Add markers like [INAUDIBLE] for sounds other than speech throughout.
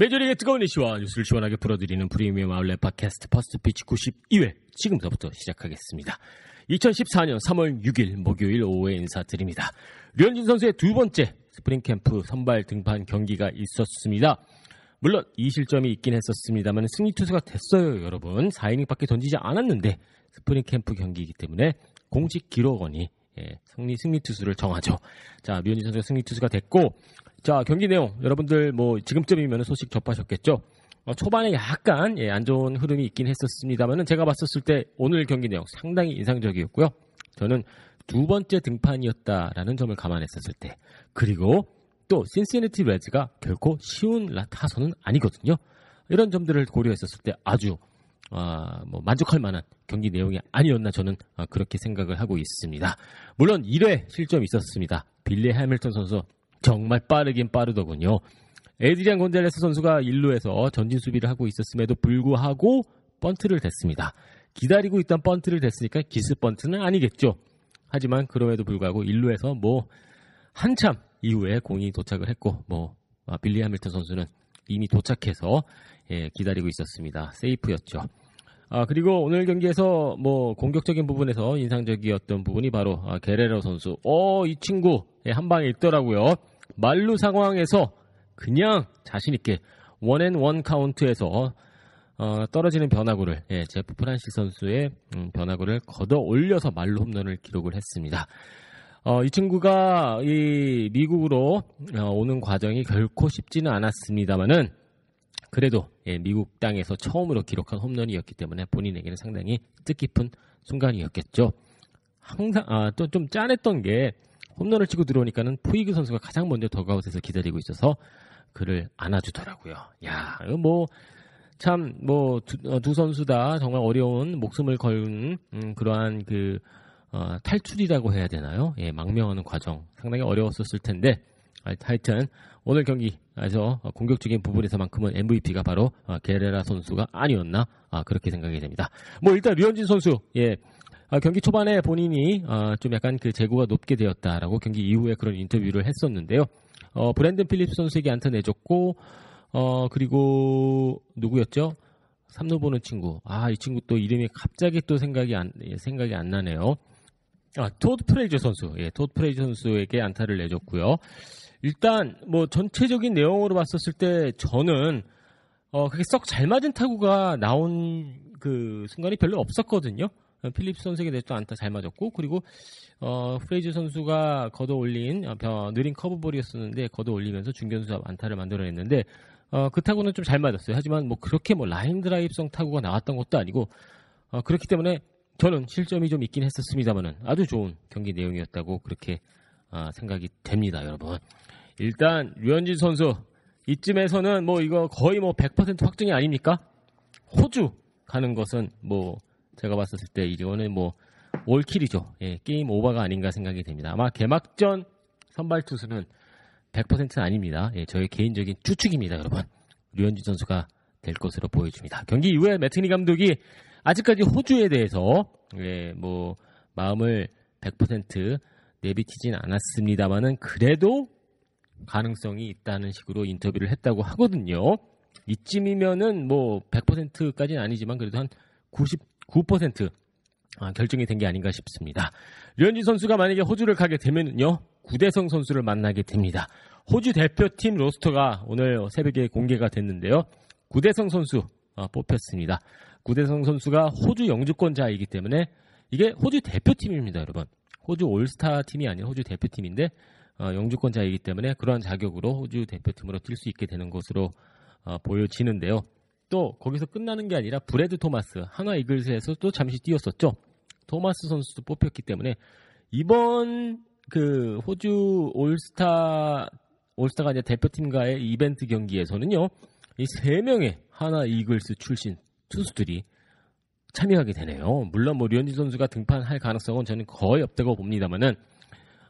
메이저리그의 뜨거운 이슈와 뉴스를 시원하게 풀어드리는 프리미엄 아울렛 팟캐스트 퍼스트 피치 92회 지금부터 시작하겠습니다. 2014년 3월 6일 목요일 오후에 인사드립니다. 류현진 선수의 두 번째 스프링 캠프 선발 등판 경기가 있었습니다. 물론 이 실점이 있긴 했었습니다만 승리 투수가 됐어요, 여러분. 4이닝밖에 던지지 않았는데 스프링 캠프 경기이기 때문에 공식 기록원이 예, 승리 승리 투수를 정하죠. 자, 류현진 선수가 승리 투수가 됐고 자, 경기 내용 여러분들 뭐 지금쯤이면 소식 접하셨겠죠. 어, 초반에 약간 예, 안 좋은 흐름이 있긴 했었습니다만은 제가 봤었을 때 오늘 경기 내용 상당히 인상적이었고요. 저는 두 번째 등판이었다라는 점을 감안했었을 때 그리고 또 신시내티 레즈가 결코 쉬운 라- 타선은 아니거든요. 이런 점들을 고려했었을 때 아주 아, 뭐 만족할 만한 경기 내용이 아니었나 저는 아, 그렇게 생각을 하고 있습니다. 물론 1회 실점이 있었습니다. 빌리 해밀턴 선수 정말 빠르긴 빠르더군요. 에드리안 곤잘레스 선수가 1루에서 전진 수비를 하고 있었음에도 불구하고 번트를 댔습니다. 기다리고 있던 번트를 댔으니까 기스 번트는 아니겠죠. 하지만 그럼에도 불구하고 1루에서 뭐 한참 이후에 공이 도착을 했고 뭐 아, 빌리 해밀턴 선수는 이미 도착해서 예, 기다리고 있었습니다. 세이프였죠. 아, 그리고 오늘 경기에서 뭐 공격적인 부분에서 인상적이었던 부분이 바로 아, 게레로 선수. 어, 이 친구 예, 한 방에 있더라고요. 만루 상황에서 그냥 자신 있게 원앤 원 카운트에서 어, 떨어지는 변화구를 예, 제프 프란시스 선수의 음, 변화구를 걷어 올려서 만루 홈런을 기록을 했습니다. 어, 이 친구가 이 미국으로 어, 오는 과정이 결코 쉽지는 않았습니다만은 그래도 예, 미국 땅에서 처음으로 기록한 홈런이었기 때문에 본인에게는 상당히 뜻깊은 순간이었겠죠. 항상 아, 또 좀 짠했던 게 홈런을 치고 들어오니까는 푸이그 선수가 가장 먼저 더가웃에서 기다리고 있어서 그를 안아주더라고요. 야, 뭐 참뭐두 선수 다 정말 어려운 목숨을 걸은 음, 그러한 그 어, 탈출이라고 해야 되나요? 예, 망명하는 과정 상당히 어려웠었을 텐데 아, 하여튼 오늘 경기에서 공격적인 부분에서만큼은 MVP가 바로 어, 게레라 선수가 아니었나 아, 그렇게 생각이 됩니다. 뭐 일단 류현진 선수 예. 아, 경기 초반에 본인이 아, 좀 약간 그 재고가 높게 되었다라고 경기 이후에 그런 인터뷰를 했었는데요. 어, 브랜든 필립스 선수에게 안타 내줬고 어, 그리고 누구였죠? 3루 보는 친구. 아, 이 친구 또 이름이 갑자기 또 생각이 안 예, 생각이 안 나네요. 아, 토드 프레이저 선수. 예, 토드 프레이저 선수에게 안타를 내줬고요. 일단 뭐 전체적인 내용으로 봤었을 때 저는 어 그게 썩 잘 맞은 타구가 나온 그 순간이 별로 없었거든요. 어, 필립스 선수에게 내줬던 안타 잘 맞았고 그리고 어 프레이저 선수가 걷어 올린 어, 벼- 느린 커브볼이었었는데 걷어 올리면서 중견수 안타를 만들어냈는데 어 그 타구는 좀 잘 맞았어요. 하지만 뭐 그렇게 뭐 라인 드라이브성 타구가 나왔던 것도 아니고 어 그렇기 때문에 저는 실점이 좀 있긴 했었습니다만은 아주 좋은 경기 내용이었다고 그렇게 아, 생각이 됩니다, 여러분. 일단 류현진 선수 이쯤에서는 뭐 이거 거의 뭐 100% 확정이 아닙니까? 호주 가는 것은 뭐 제가 봤었을 때 이거는 뭐 올킬이죠. 예, 게임 오버가 아닌가 생각이 됩니다. 아마 개막전 선발 투수는 100%는 아닙니다. 예, 저의 개인적인 추측입니다, 여러분. 류현진 선수가 될 것으로 보여집니다. 경기 이후에 매트니 감독이 아직까지 호주에 대해서 예, 뭐 마음을 100% 내비치진 않았습니다만은 그래도 가능성이 있다는 식으로 인터뷰를 했다고 하거든요. 이쯤이면은 뭐 100%까지는 아니지만 그래도 한 90% 9% 아, 결정이 된 게 아닌가 싶습니다. 류현진 선수가 만약에 호주를 가게 되면요. 구대성 선수를 만나게 됩니다. 호주 대표팀 로스터가 오늘 새벽에 공개가 됐는데요. 구대성 선수 아, 뽑혔습니다. 구대성 선수가 호주 영주권자이기 때문에 이게 호주 대표팀입니다, 여러분. 호주 올스타 팀이 아닌 호주 대표팀인데 어, 영주권자이기 때문에 그러한 자격으로 호주 대표팀으로 뛸 수 있게 되는 것으로 어, 보여지는데요. 또 거기서 끝나는 게 아니라 브레드 토마스 한화 이글스에서 또 잠시 뛰었었죠. 토마스 선수도 뽑혔기 때문에 이번 그 호주 올스타 올스타가 이제 대표팀과의 이벤트 경기에서는요. 이 세 명의 하나 이글스 출신 투수들이 참여하게 되네요. 물론 뭐 류현진 선수가 등판할 가능성은 저는 거의 없다고 봅니다만은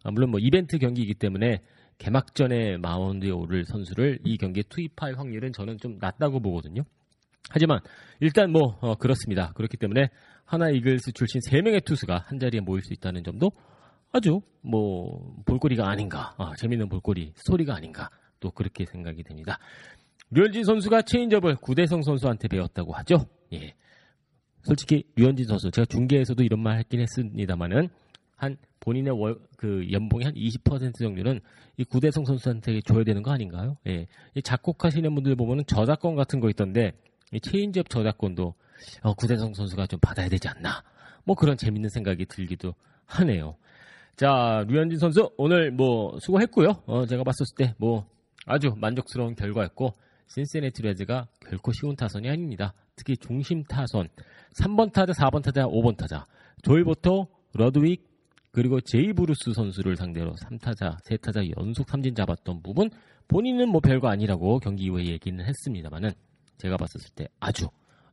아, 물론 뭐 이벤트 경기이기 때문에 개막전에 마운드에 오를 선수를 이 경기에 투입할 확률은 저는 좀 낮다고 보거든요. 하지만 일단 뭐 어, 그렇습니다. 그렇기 때문에 한화 이글스 출신 3명의 투수가 한 자리에 모일 수 있다는 점도 아주 뭐 볼거리가 아닌가 아, 재밌는 볼거리 스토리가 아닌가 또 그렇게 생각이 됩니다. 류현진 선수가 체인지업을 구대성 선수한테 배웠다고 하죠. 예. 솔직히 류현진 선수 제가 중계에서도 이런 말 했긴 했습니다만은 한 본인의 월, 그 연봉이 한20% 정도는 이 구대성 선수한테 줘야 되는 거 아닌가요? 예. 이 작곡하시는 분들 보면은 저작권 같은 거 있던데 이 체인지업 저작권도 어, 구대성 선수가 좀 받아야 되지 않나. 뭐 그런 재밌는 생각이 들기도 하네요. 자, 류현진 선수 오늘 뭐 수고했고요. 어, 제가 봤을 때 뭐 아주 만족스러운 결과였고 신시내티 레즈가 결코 쉬운 타선이 아닙니다. 특히 중심 타선 3번 타자, 4번 타자, 5번 타자 조이 보토, 러드윅 그리고 제이 브루스 선수를 상대로 3타자, 3타자 연속 삼진 잡았던 부분 본인은 뭐 별거 아니라고 경기 이후에 얘기는 했습니다만은 제가 봤을 때 아주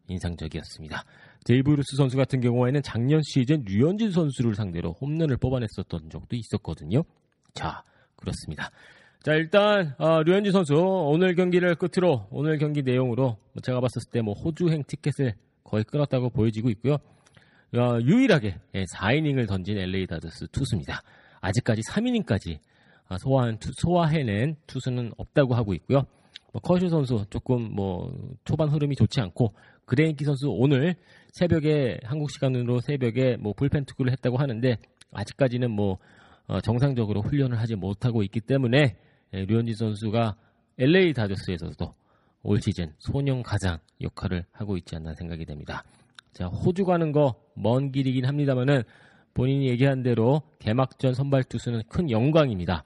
인상적이었습니다. 제이 브루스 선수 같은 경우에는 작년 시즌 류현진 선수를 상대로 홈런을 뽑아냈었던 적도 있었거든요. 자, 그렇습니다. 자, 일단 어, 류현진 선수 오늘 경기를 끝으로 오늘 경기 내용으로 제가 봤을 때 뭐 호주행 티켓을 거의 끊었다고 보여지고 있고요. 어, 유일하게 4이닝을 예, 던진 LA 다저스 투수입니다. 아직까지 3이닝까지 아, 소화한 투, 소화해낸 투수는 없다고 하고 있고요. 뭐 커쇼 선수 조금 뭐 초반 흐름이 좋지 않고 그레인키 선수 오늘 새벽에 한국 시간으로 새벽에 뭐 불펜 투구를 했다고 하는데 아직까지는 뭐 어, 정상적으로 훈련을 하지 못하고 있기 때문에 예, 류현진 선수가 LA 다저스에서도 올 시즌 소년 가장 역할을 하고 있지 않나 생각이 됩니다. 자, 호주 가는 거 먼 길이긴 합니다만은 본인이 얘기한 대로 개막전 선발 투수는 큰 영광입니다.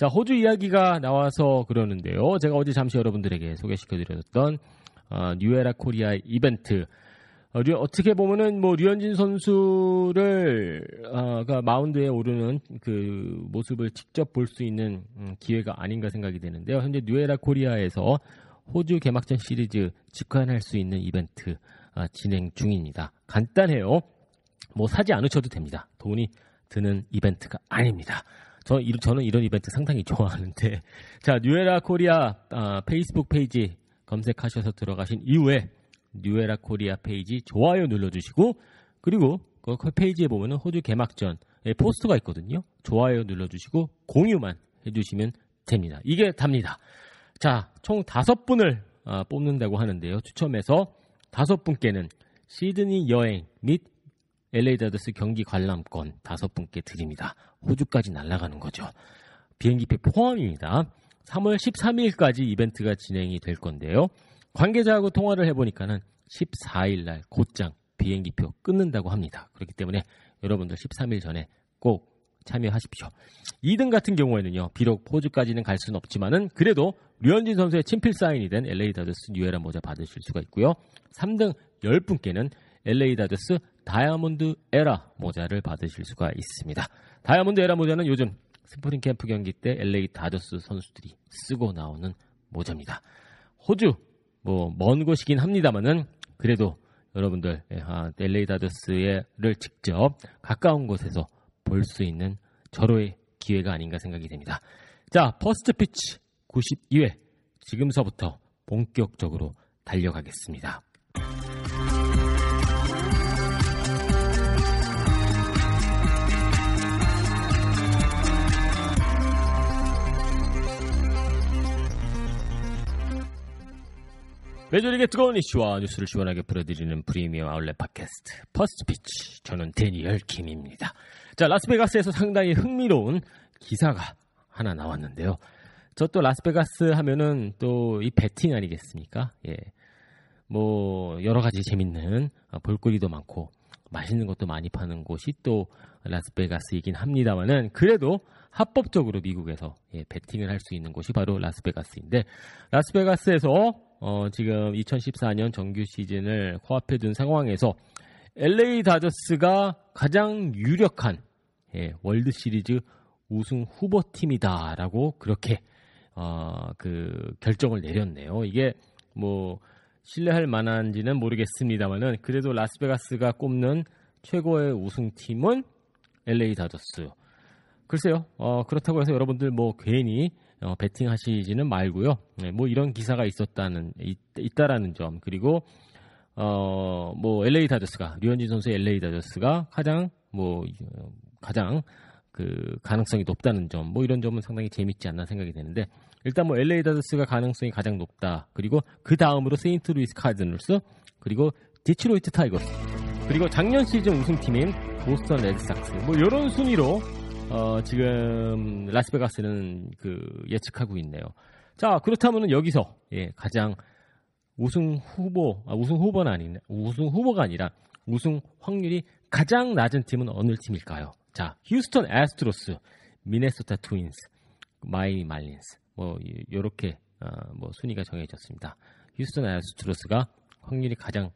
자, 호주 이야기가 나와서 그러는데요. 제가 어제 잠시 여러분들에게 소개시켜드렸던 어, 뉴에라 코리아 이벤트. 어, 류, 어떻게 보면은 뭐 류현진 선수를 어, 가 마운드에 오르는 그 모습을 직접 볼 수 있는 음, 기회가 아닌가 생각이 되는데요. 현재 뉴에라 코리아에서 호주 개막전 시리즈 직관할 수 있는 이벤트 아, 진행 중입니다. 간단해요. 뭐 사지 않으셔도 됩니다. 돈이 드는 이벤트가 아닙니다. 저, 저는 이런 이벤트 상당히 좋아하는데 [LAUGHS] 자 뉴에라 코리아 아, 페이스북 페이지 검색하셔서 들어가신 이후에 뉴에라 코리아 페이지 좋아요 눌러주시고 그리고 그 페이지에 보면은 호주 개막전 포스트가 있거든요. 좋아요 눌러주시고 공유만 해주시면 됩니다. 이게 답니다. 자, 총 다섯 분을 아, 뽑는다고 하는데요. 추첨해서 다섯 분께는 시드니 여행 및 LA 다저스 경기 관람권 다섯 분께 드립니다. 호주까지 날아가는 거죠. 비행기표 포함입니다. 3월 13일까지 이벤트가 진행이 될 건데요. 관계자하고 통화를 해보니까는 14일 날 곧장 비행기표 끊는다고 합니다. 그렇기 때문에 여러분들 13일 전에 꼭 참여하십시오. 2등 같은 경우에는요, 비록 호주까지는 갈 수는 없지만은 그래도 류현진 선수의 친필 사인이 된 LA 다저스 뉴에라 모자 받으실 수가 있고요. 3등 10분께는 LA 다저스 다이아몬드 에라 모자를 받으실 수가 있습니다. 다이아몬드 에라 모자는 요즘 스프링 캠프 경기 때 LA 다저스 선수들이 쓰고 나오는 모자입니다. 호주 뭐 먼 곳이긴 합니다만은 그래도 여러분들 LA 아, 다저스를 직접 가까운 곳에서 볼 수 있는 절호의 기회가 아닌가 생각이 됩니다. 자, 퍼스트 피치 92회 지금서부터 본격적으로 달려가겠습니다. 메이저리그의 뜨거운 이슈와 뉴스를 시원하게 풀어드리는 프리미엄 아울렛 팟캐스트 퍼스트 피치 저는 대니얼 김입니다. 자 라스베가스에서 상당히 흥미로운 기사가 하나 나왔는데요. 저 또 라스베가스 하면은 또 이 베팅 아니겠습니까? 예. 뭐 여러 가지 재밌는 아, 볼거리도 많고 맛있는 것도 많이 파는 곳이 또 라스베가스이긴 합니다만은 그래도 합법적으로 미국에서 예, 베팅을 할 수 있는 곳이 바로 라스베가스인데 라스베가스에서 어, 지금 2014년 정규 시즌을 코앞에 둔 상황에서 LA 다저스가 가장 유력한 예, 월드 시리즈 우승 후보 팀이다라고 그렇게 어, 그 결정을 내렸네요. 이게 뭐 신뢰할 만한지는 모르겠습니다만은 그래도 라스베가스가 꼽는 최고의 우승팀은 LA 다저스. 글쎄요. 어, 그렇다고 해서 여러분들 뭐 괜히 어, 베팅하시지는 말고요. 네, 뭐 이런 기사가 있었다는 있, 있다라는 점 그리고 어, 뭐 LA 다저스가 류현진 선수의 LA 다저스가 가장 뭐 가장 그 가능성이 높다는 점, 뭐 이런 점은 상당히 재밌지 않나 생각이 되는데 일단 뭐 LA 다저스가 가능성이 가장 높다. 그리고 그 다음으로 세인트루이스 카디널스, 그리고 디트로이트 타이거스, 그리고 작년 시즌 우승팀인 보스턴 레드삭스, 뭐 이런 순위로 어, 지금 라스베가스는 그 예측하고 있네요. 자 그렇다면은 여기서 예, 가장 우승 후보, 아, 우승 후보는 아니, 우승 후보가 아니라 우승 확률이 가장 낮은 팀은 어느 팀일까요? 자, 휴스턴 애스트로스, 미네소타 트윈스, 마이애미 말린스, 뭐 요렇게 어, 뭐 순위가 정해졌습니다. 휴스턴 애스트로스가 확률이 가장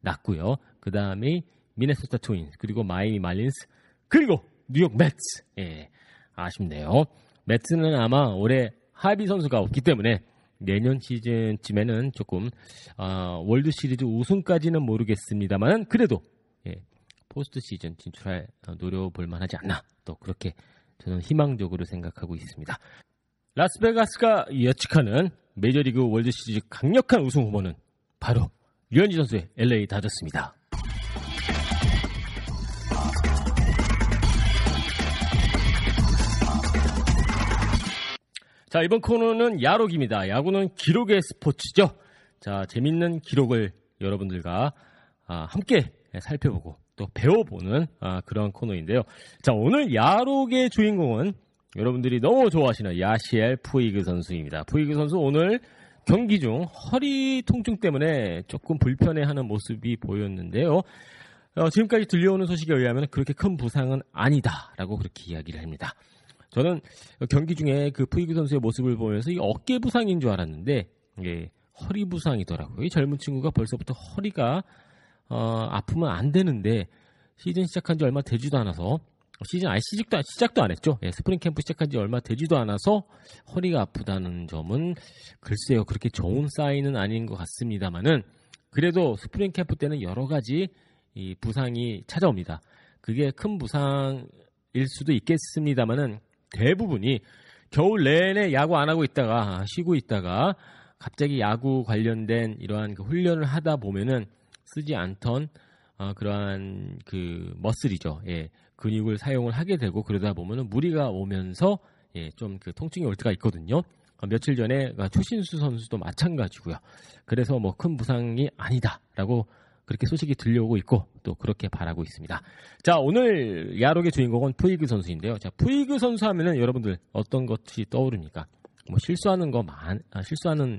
낮고요. 그 다음에 미네소타 트윈스, 그리고 마이애미 말린스, 그리고 뉴욕 메츠. 예, 아쉽네요. 메츠는 아마 올해 하비 선수가 없기 때문에 내년 시즌쯤에는 조금 어, 월드 시리즈 우승까지는 모르겠습니다만 그래도 예, 포스트 시즌 진출할 어, 노려볼 만하지 않나 또 그렇게 저는 희망적으로 생각하고 있습니다. 라스베가스가 예측하는 메이저리그 월드 시리즈 강력한 우승 후보는 바로 류현진 선수의 LA 다저스입니다. 자, 이번 코너는 야록입니다. 야구는 기록의 스포츠죠. 자, 재밌는 기록을 여러분들과 아, 함께 살펴보고 또 배워보는 아, 그런 코너인데요. 자, 오늘 야록의 주인공은 여러분들이 너무 좋아하시는 야시엘 푸이그 선수입니다. 푸이그 선수 오늘 경기 중 허리 통증 때문에 조금 불편해하는 모습이 보였는데요. 어, 지금까지 들려오는 소식에 의하면 그렇게 큰 부상은 아니다라고 그렇게 이야기를 합니다. 저는 경기 중에 그 푸이그 선수의 모습을 보면서 이 어깨 부상인 줄 알았는데 예, 허리 부상이더라고요. 이 젊은 친구가 벌써부터 허리가 어, 아프면 안 되는데 시즌 시작한 지 얼마 되지도 않아서 시즌 아예 시작도, 시작도 안 했죠. 예, 스프링 캠프 시작한 지 얼마 되지도 않아서 허리가 아프다는 점은 글쎄요 그렇게 좋은 사인은 아닌 것 같습니다만은 그래도 스프링 캠프 때는 여러 가지 이 부상이 찾아옵니다. 그게 큰 부상일 수도 있겠습니다만은 대부분이 겨울 내내 야구 안 하고 있다가 쉬고 있다가 갑자기 야구 관련된 이러한 그 훈련을 하다 보면은 쓰지 않던 어, 그러한 그 머슬이죠. 예, 근육을 사용을 하게 되고 그러다 보면은 무리가 오면서 예, 좀 그 통증이 올 때가 있거든요. 어, 며칠 전에 추신수 선수도 마찬가지고요. 그래서 뭐 큰 부상이 아니다라고 그렇게 소식이 들려오고 있고 또 그렇게 바라고 있습니다. 자 오늘 야록의 주인공은 푸이그 선수인데요. 자 푸이그 선수 하면은 여러분들 어떤 것이 떠오릅니까? 뭐 실수하는 거 많, 아, 실수하는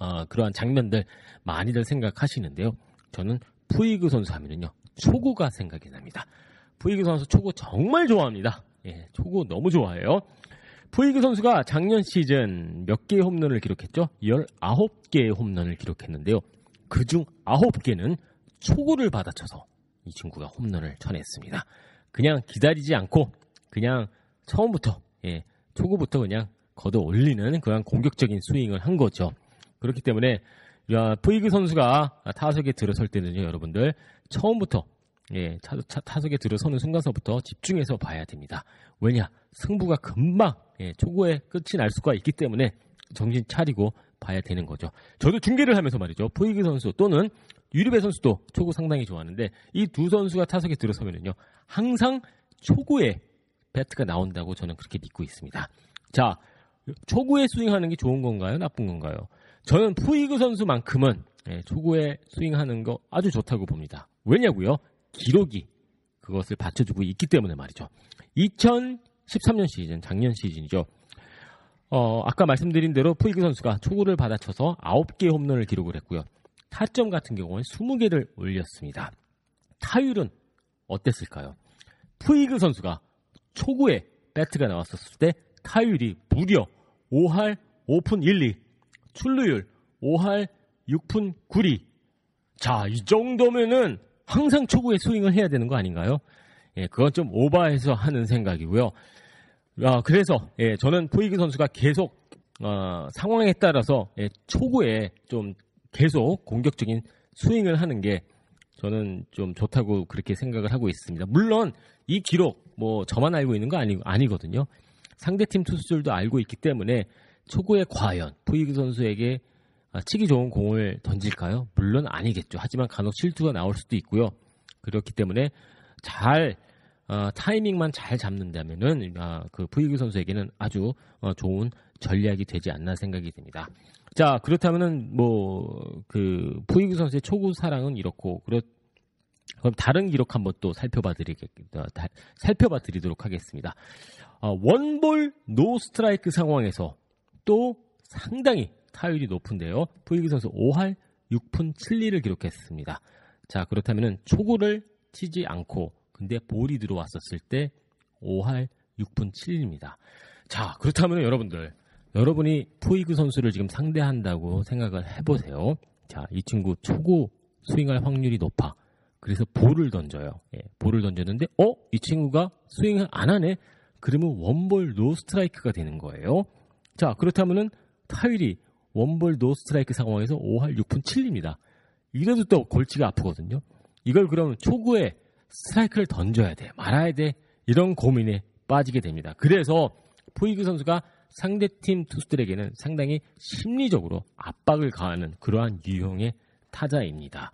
어, 그러한 장면들 많이들 생각하시는데요. 저는 푸이그 선수 하면은요 초구가 생각이 납니다. 푸이그 선수 초구 정말 좋아합니다. 예, 초구 너무 좋아해요. 푸이그 선수가 작년 시즌 몇 개의 홈런을 기록했죠? 19개의 홈런을 기록했는데요. 그중 9개는 초구를 받아쳐서 이 친구가 홈런을 쳐냈습니다. 그냥 기다리지 않고 그냥 처음부터 예, 초구부터 그냥 걷어 올리는 그런 공격적인 스윙을 한 거죠. 그렇기 때문에 야, 푸이그 선수가 타석에 들어설 때는요, 여러분들 처음부터 예, 타, 타석에 들어서는 순간서부터 집중해서 봐야 됩니다. 왜냐, 승부가 금방 예, 초구에 끝이 날 수가 있기 때문에 정신 차리고 봐야 되는 거죠. 저도 중계를 하면서 말이죠. 포이그 선수 또는 유리배 선수도 초구 상당히 좋아하는데 이 두 선수가 타석에 들어서면은요. 항상 초구에 배트가 나온다고 저는 그렇게 믿고 있습니다. 자, 초구에 스윙하는 게 좋은 건가요? 나쁜 건가요? 저는 푸이그 선수만큼은 예, 초구에 스윙하는 거 아주 좋다고 봅니다. 왜냐고요? 기록이 그것을 받쳐주고 있기 때문에 말이죠. 2013년 시즌, 작년 시즌이죠. 어, 아까 말씀드린 대로 푸이그 선수가 초구를 받아쳐서 9개 홈런을 기록을 했고요. 타점 같은 경우는 20개를 올렸습니다. 타율은 어땠을까요? 푸이그 선수가 초구에 배트가 나왔었을 때 타율이 무려 5할 5푼 1, 2, 출루율 5할 6푼 9리. 자, 이 정도면은 항상 초구에 스윙을 해야 되는 거 아닌가요? 예, 그건 좀 오버해서 하는 생각이고요. 아, 그래서 예, 저는 포이그 선수가 계속 어, 상황에 따라서 예, 초구에 좀 계속 공격적인 스윙을 하는 게 저는 좀 좋다고 그렇게 생각을 하고 있습니다. 물론 이 기록 뭐 저만 알고 있는 거 아니, 아니거든요. 상대팀 투수들도 알고 있기 때문에 초구에 과연 포이그 선수에게 아, 치기 좋은 공을 던질까요? 물론 아니겠죠. 하지만 간혹 실투가 나올 수도 있고요. 그렇기 때문에 잘 어, 타이밍만 잘 잡는다면은 아, 그 푸이그 선수에게는 아주 어, 좋은 전략이 되지 않나 생각이 듭니다. 자 그렇다면은 뭐 그 푸이그 선수의 초구 사랑은 이렇고 그렇 그럼 다른 기록 한번 또 살펴봐 드리겠 어, 살펴봐 드리도록 하겠습니다. 어, 원볼 노 스트라이크 상황에서 또 상당히 타율이 높은데요. 푸이그 선수 5할 6푼 7리를 기록했습니다. 자, 그렇다면 초구를 치지 않고 근데 볼이 들어왔었을 때 5할 6푼 7리입니다. 자, 그렇다면 여러분들 여러분이 푸이그 선수를 지금 상대한다고 생각을 해보세요. 자, 이 친구 초구 스윙할 확률이 높아. 그래서 볼을 던져요. 예, 볼을 던졌는데, 어? 이 친구가 스윙을 안 하네? 그러면 원볼 노 스트라이크가 되는 거예요. 자, 그렇다면은 타율이 원볼 노 스트라이크 상황에서 5할 6푼 7입니다. 이래도 또 골치가 아프거든요. 이걸 그럼 초구에 스트라이크를 던져야 돼, 말아야 돼, 이런 고민에 빠지게 됩니다. 그래서 포이그 선수가 상대팀 투수들에게는 상당히 심리적으로 압박을 가하는 그러한 유형의 타자입니다.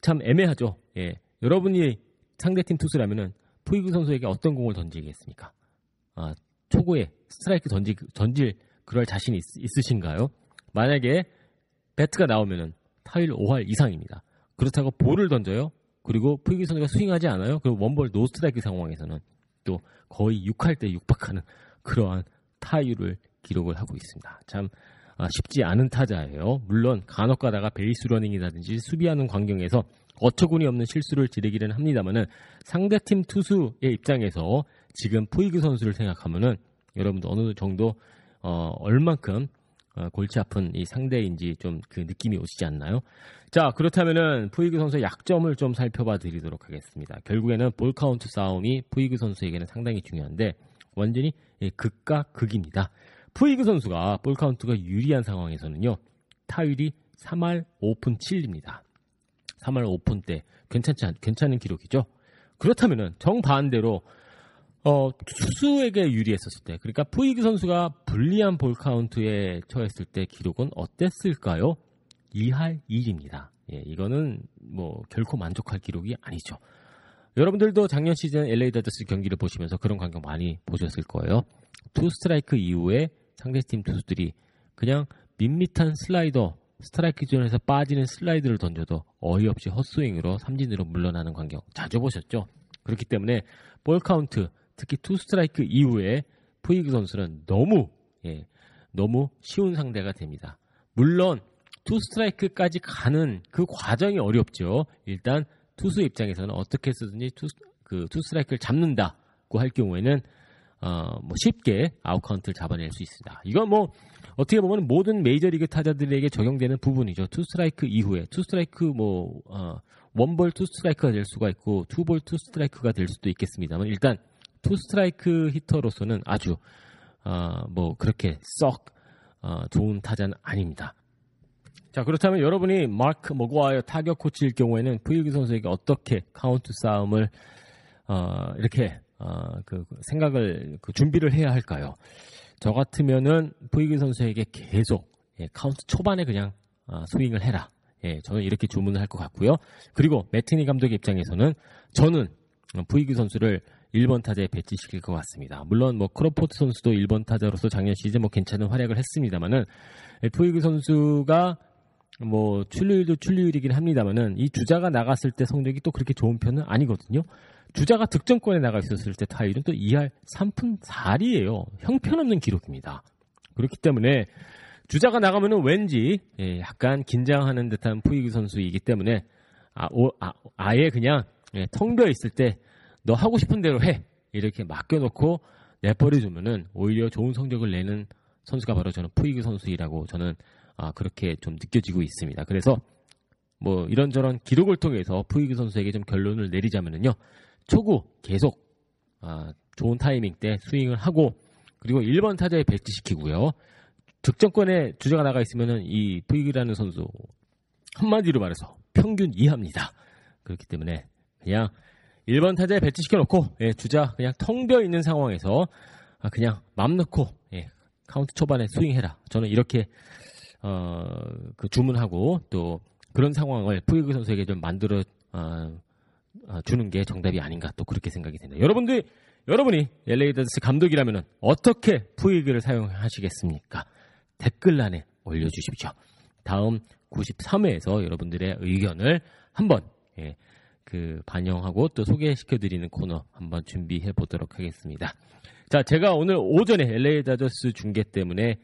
참 애매하죠. 예. 여러분이 상대팀 투수라면은 포이그 선수에게 어떤 공을 던지겠습니까? 아, 초구에 스트라이크 던지, 던질 그럴 자신이 있, 있으신가요? 만약에 배트가 나오면은 타율 5할 이상입니다. 그렇다고 볼을 던져요. 그리고 푸이그 선수가 스윙하지 않아요. 그리고 원볼 노스트라이크 상황에서는 또 거의 6할 대 육박하는 그러한 타율을 기록을 하고 있습니다. 참 아, 쉽지 않은 타자예요. 물론 간혹 가다가 베이스 러닝이라든지 수비하는 광경에서 어처구니 없는 실수를 저지르기는 합니다만은 상대팀 투수의 입장에서 지금 푸이그 선수를 생각하면은 여러분도 어느 정도 어, 얼만큼 어, 골치 아픈 이 상대인지 좀 그 느낌이 오시지 않나요? 자, 그렇다면은 푸이그 선수의 약점을 좀 살펴봐 드리도록 하겠습니다. 결국에는 볼 카운트 싸움이 푸이그 선수에게는 상당히 중요한데 완전히 예, 극과 극입니다. 푸이그 선수가 볼 카운트가 유리한 상황에서는요. 타율이 3할 5푼 7입니다. 3할 5푼 대 괜찮지 않, 괜찮은 기록이죠. 그렇다면은 정반대로 어, 투수에게 유리했었을 때, 그러니까 푸이그 선수가 불리한 볼 카운트에 처했을 때 기록은 어땠을까요? 2할 1입니다. 예, 이거는 뭐 결코 만족할 기록이 아니죠. 여러분들도 작년 시즌 LA 다저스 경기를 보시면서 그런 광경 많이 보셨을 거예요. 투 스트라이크 이후에 상대팀 투수들이 그냥 밋밋한 슬라이더, 스트라이크 존에서 빠지는 슬라이더를 던져도 어이없이 헛스윙으로 삼진으로 물러나는 광경 자주 보셨죠? 그렇기 때문에 볼 카운트 특히 투 스트라이크 이후에 푸이그 선수는 너무 예, 너무 쉬운 상대가 됩니다. 물론 투 스트라이크까지 가는 그 과정이 어렵죠. 일단 투수 입장에서는 어떻게 해서든지 투, 그 투 스트라이크를 잡는다고 할 경우에는 어, 뭐 쉽게 아웃 카운트를 잡아낼 수 있습니다. 이건 뭐 어떻게 보면 모든 메이저리그 타자들에게 적용되는 부분이죠. 투 스트라이크 이후에 투 스트라이크 뭐 어, 원볼 투 스트라이크가 될 수가 있고 투볼 투 스트라이크가 될 수도 있겠습니다만 일단 투 스트라이크 히터로서는 아주 어, 뭐 그렇게 썩 어, 좋은 타자는 아닙니다. 자 그렇다면 여러분이 마크 머과이어 타격 코치일 경우에는 푸이그 선수에게 어떻게 카운트 싸움을 어, 이렇게 어, 그 생각을 그 준비를 해야 할까요? 저 같으면은 푸이그 선수에게 계속 예, 카운트 초반에 그냥 어, 스윙을 해라. 예, 저는 이렇게 주문을 할 것 같고요. 그리고 매팅리 감독의 입장에서는 저는 어, 푸이그 선수를 1번 타자에 배치시킬 것 같습니다. 물론 뭐 크로포드 선수도 1번 타자로서 작년 시즌 뭐 괜찮은 활약을 했습니다만은 푸이그 선수가 뭐 출루율도 출루율이긴 합니다만은 이 주자가 나갔을 때 성적이 또 그렇게 좋은 편은 아니거든요. 주자가 득점권에 나가 있었을 때 타율은 또 2할 3푼 4리예요. 형편없는 기록입니다. 그렇기 때문에 주자가 나가면은 왠지 예, 약간 긴장하는 듯한 푸이그 선수이기 때문에 아, 오, 아, 예 그냥 예, 텅비어 있을 때 너 하고 싶은 대로 해 이렇게 맡겨놓고 내버려 두면은 오히려 좋은 성적을 내는 선수가 바로 저는 푸이그 선수이라고 저는 아, 그렇게 좀 느껴지고 있습니다. 그래서 뭐 이런저런 기록을 통해서 푸이그 선수에게 좀 결론을 내리자면은요 초구 계속 아, 좋은 타이밍 때 스윙을 하고 그리고 1번 타자에 배치시키고요. 득점권에 주자가 나가 있으면은 이 푸이그라는 선수 한마디로 말해서 평균 이하입니다. 그렇기 때문에 그냥 1번 타자에 배치시켜 놓고 예, 주자 그냥 텅 비어 있는 상황에서 아, 그냥 맘 놓고 예, 카운트 초반에 스윙해라. 저는 이렇게 어, 그 주문하고 또 그런 상황을 푸이그 선수에게 좀 만들어 어, 어, 주는 게 정답이 아닌가 또 그렇게 생각이 됩니다. 여러분들 여러분이 LA 다저스 감독이라면 어떻게 푸이그를 사용하시겠습니까? 댓글란에 올려주십시오. 다음 93회에서 여러분들의 의견을 한번 예, 그 반영하고 또 소개시켜 드리는 코너 한번 준비해 보도록 하겠습니다. 자, 제가 오늘 오전에 LA 다저스 중계 때문에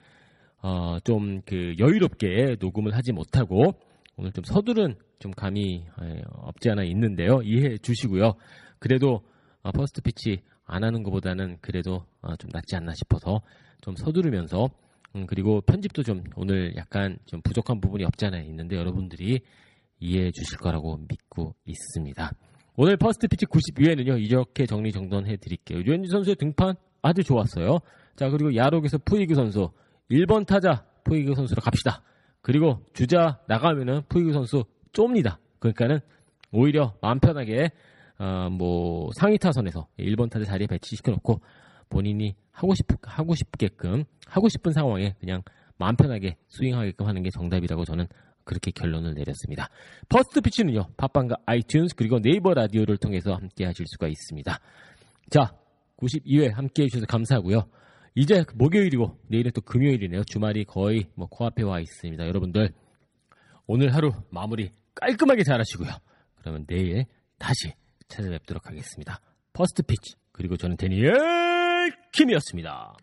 어, 좀 그 여유롭게 녹음을 하지 못하고 오늘 좀 서두른 좀 감이 예, 없지 않아 있는데요. 이해해 주시고요. 그래도 어, 퍼스트 피치 안 하는 것보다는 그래도 어, 좀 낫지 않나 싶어서 좀 서두르면서 음, 그리고 편집도 좀 오늘 약간 좀 부족한 부분이 없지 않아 있는데 여러분들이 이해해 주실 거라고 믿고 있습니다. 오늘 퍼스트 피치 92회는요, 이렇게 정리정돈해 드릴게요. 류현진 선수의 등판 아주 좋았어요. 자, 그리고 야록에서 푸이그 선수, 1번 타자 푸이그 선수로 갑시다. 그리고 주자 나가면은 푸이그 선수 좁니다. 그러니까는 오히려 마음 편하게, 어, 뭐, 상위 타선에서 1번 타자 자리에 배치시켜 놓고 본인이 하고 싶, 하고 싶게끔, 하고 싶은 상황에 그냥 마음 편하게 스윙하게끔 하는 게 정답이라고 저는 그렇게 결론을 내렸습니다. 퍼스트 피치는요, 팟빵과 아이튠즈 그리고 네이버 라디오를 통해서 함께 하실 수가 있습니다. 자, 92회 함께 해주셔서 감사하고요. 이제 목요일이고 내일은 또 금요일이네요. 주말이 거의 뭐 코앞에 와 있습니다. 여러분들 오늘 하루 마무리 깔끔하게 잘 하시고요. 그러면 내일 다시 찾아뵙도록 하겠습니다. 퍼스트 피치 그리고 저는 대니얼 킴이었습니다.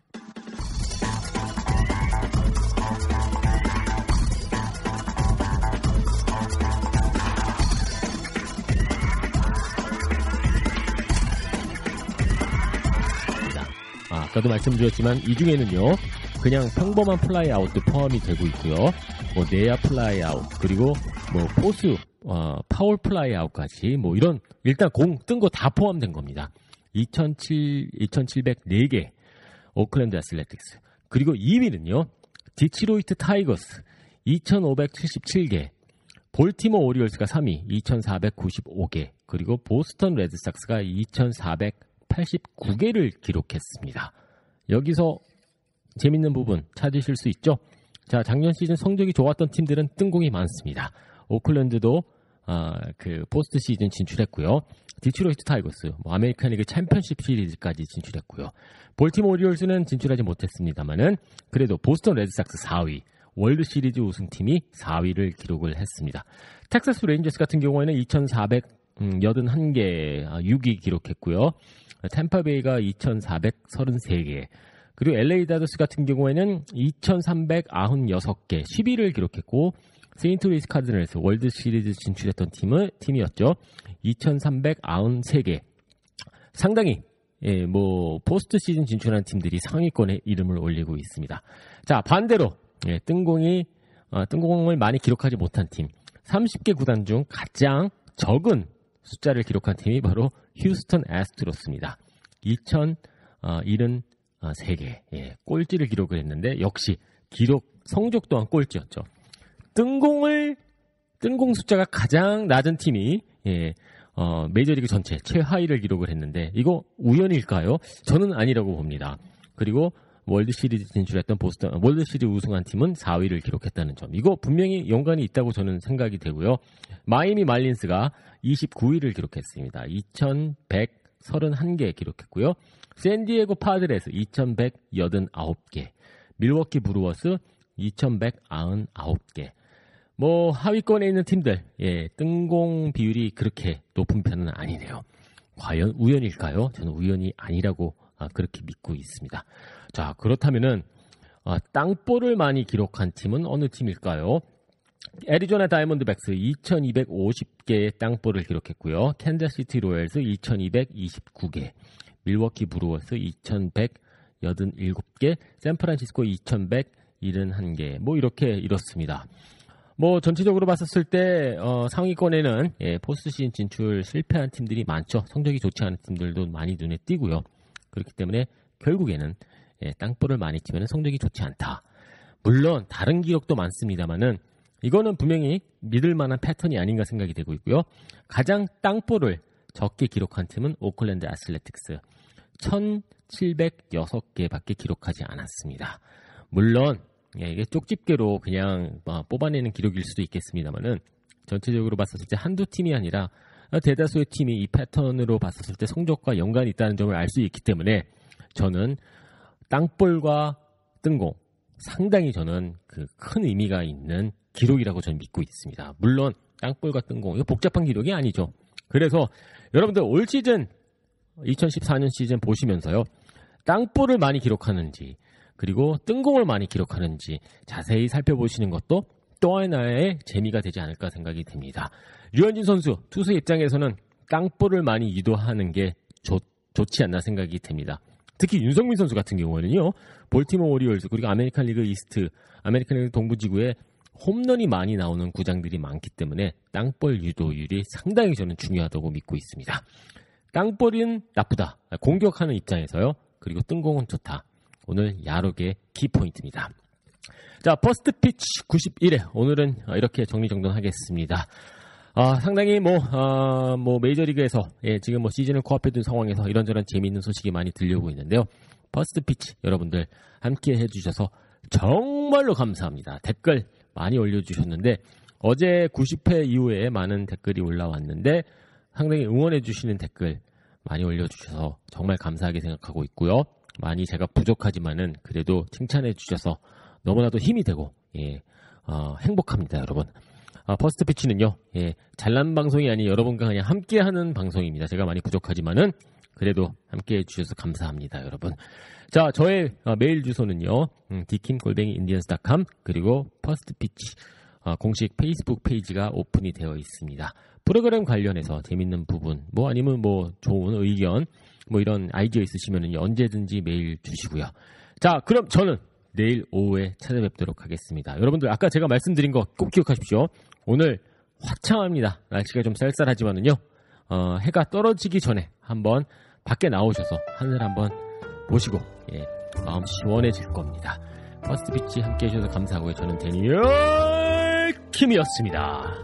아, 아까도 말씀드렸지만 이 중에는요 그냥 평범한 플라이 아웃도 포함이 되고 있고요. 뭐 내야 플라이 아웃 그리고 뭐 포수 어, 파울 플라이 아웃까지 뭐 이런 일단 공 뜬 거 다 포함된 겁니다. 2007 2704개 오클랜드 애슬레틱스. 그리고 2위는요 디트로이트 타이거스 2577개 볼티모어 오리올스가 3위 2495개 그리고 보스턴 레드삭스가 2489개를 기록했습니다. 여기서 재밌는 부분 찾으실 수 있죠? 자, 작년 시즌 성적이 좋았던 팀들은 뜬공이 많습니다. 오클랜드도 어, 그 포스트 시즌 진출했고요. 디트로이트 타이거스, 뭐 아메리칸 리그 챔피언십 시리즈까지 진출했고요. 볼티모어 오리올스는 진출하지 못했습니다만은 그래도 보스턴 레드삭스 4위, 월드 시리즈 우승팀이 4위를 기록을 했습니다. 텍사스 레인저스 같은 경우에는 2,481개 6위 기록했고요. 탬파베이가 2,433개, 그리고 LA 다저스 같은 경우에는 2,396개 10위를 기록했고 세인트루이스 카디널스 월드 시리즈 진출했던 팀은 팀이었죠. 2,393개. 상당히 예, 뭐 포스트 시즌 진출한 팀들이 상위권에 이름을 올리고 있습니다. 자 반대로 예, 뜬공이 어, 뜬공을 많이 기록하지 못한 팀 30개 구단 중 가장 적은 숫자를 기록한 팀이 바로 휴스턴 애스트로스입니다. 2,073개 예, 꼴찌를 기록을 했는데 역시 기록 성적 또한 꼴찌였죠. 뜬공을 뜬공 숫자가 가장 낮은 팀이 예, 어, 메이저리그 전체 최하위를 기록을 했는데 이거 우연일까요? 저는 아니라고 봅니다. 그리고 월드 시리즈 진출했던 보스턴 월드 시리즈 우승한 팀은 4위를 기록했다는 점. 이거 분명히 연관이 있다고 저는 생각이 되고요. 마이애미 말린스가 29위를 기록했습니다. 2,131개 기록했고요. 샌디에고 파드레스 2,189개, 밀워키 브루어스 2,199개. 뭐 하위권에 있는 팀들 예, 뜬공 비율이 그렇게 높은 편은 아니네요. 과연 우연일까요? 저는 우연이 아니라고 아, 그렇게 믿고 있습니다. 자 그렇다면은 아, 땅볼을 많이 기록한 팀은 어느 팀일까요? 애리조나 다이아몬드백스 2250개의 땅볼을 기록했고요. 캔자시티 로얄스 2229개, 밀워키 브루어스 2187개, 샌프란시스코 2171개, 뭐 이렇게 이렇습니다. 뭐 전체적으로 봤었을 때 어, 상위권에는 예, 포스트 시즌 진출 실패한 팀들이 많죠. 성적이 좋지 않은 팀들도 많이 눈에 띄고요. 그렇기 때문에 결국에는 예, 땅볼을 많이 치면 성적이 좋지 않다. 물론 다른 기록도 많습니다만은 이거는 분명히 믿을 만한 패턴이 아닌가 생각이 되고 있고요. 가장 땅볼을 적게 기록한 팀은 오클랜드 아슬레틱스 1706개밖에 기록하지 않았습니다. 물론 예, 이게 쪽집게로 그냥 뭐 뽑아내는 기록일 수도 있겠습니다만은 전체적으로 봤었을 때 한두 팀이 아니라 대다수의 팀이 이 패턴으로 봤었을 때 성적과 연관이 있다는 점을 알 수 있기 때문에 저는 땅볼과 뜬공 상당히 저는 그 큰 의미가 있는 기록이라고 저는 믿고 있습니다. 물론 땅볼과 뜬공 이거 복잡한 기록이 아니죠. 그래서 여러분들 올 시즌 2014년 시즌 보시면서요 땅볼을 많이 기록하는지 그리고 뜬공을 많이 기록하는지 자세히 살펴보시는 것도 또 하나의 재미가 되지 않을까 생각이 듭니다. 류현진 선수 투수 입장에서는 땅볼을 많이 유도하는 게 좋, 좋지 않나 생각이 됩니다. 특히 윤성민 선수 같은 경우에는요. 볼티모 오리올스 그리고 아메리칸 리그 이스트, 아메리칸 리그 동부 지구에 홈런이 많이 나오는 구장들이 많기 때문에 땅볼 유도율이 상당히 저는 중요하다고 믿고 있습니다. 땅볼은 나쁘다. 공격하는 입장에서요. 그리고 뜬공은 좋다. 오늘 야록의 키포인트입니다. 자, 퍼스트 피치 91회. 오늘은 이렇게 정리정돈하겠습니다. 아, 상당히 뭐, 아, 뭐, 메이저리그에서, 예, 지금 뭐 시즌을 코앞에 둔 상황에서 이런저런 재미있는 소식이 많이 들려오고 있는데요. 퍼스트 피치 여러분들 함께 해주셔서 정말로 감사합니다. 댓글 많이 올려주셨는데, 어제 90회 이후에 많은 댓글이 올라왔는데, 상당히 응원해주시는 댓글 많이 올려주셔서 정말 감사하게 생각하고 있고요. 많이 제가 부족하지만은 그래도 칭찬해 주셔서 너무나도 힘이 되고 예, 어, 행복합니다, 여러분. 아, 퍼스트 피치는요, 예, 잘난 방송이 아닌 여러분과 그냥 함께하는 방송입니다. 제가 많이 부족하지만은 그래도 함께해 주셔서 감사합니다, 여러분. 자, 저의 어, 메일 주소는요, 음, dkim골뱅이 indians.com 그리고 퍼스트 피치 어, 공식 페이스북 페이지가 오픈이 되어 있습니다. 프로그램 관련해서 재밌는 부분, 뭐 아니면 뭐 좋은 의견, 뭐 이런 아이디어 있으시면 언제든지 메일 주시고요. 자, 그럼 저는 내일 오후에 찾아뵙도록 하겠습니다. 여러분들 아까 제가 말씀드린 거 꼭 기억하십시오. 오늘 화창합니다. 날씨가 좀 쌀쌀하지만은요. 어, 해가 떨어지기 전에 한번 밖에 나오셔서 하늘 한번 보시고 예, 마음 시원해질 겁니다. 퍼스트 피치 함께 해주셔서 감사하고요. 저는 데니얼 킴이었습니다.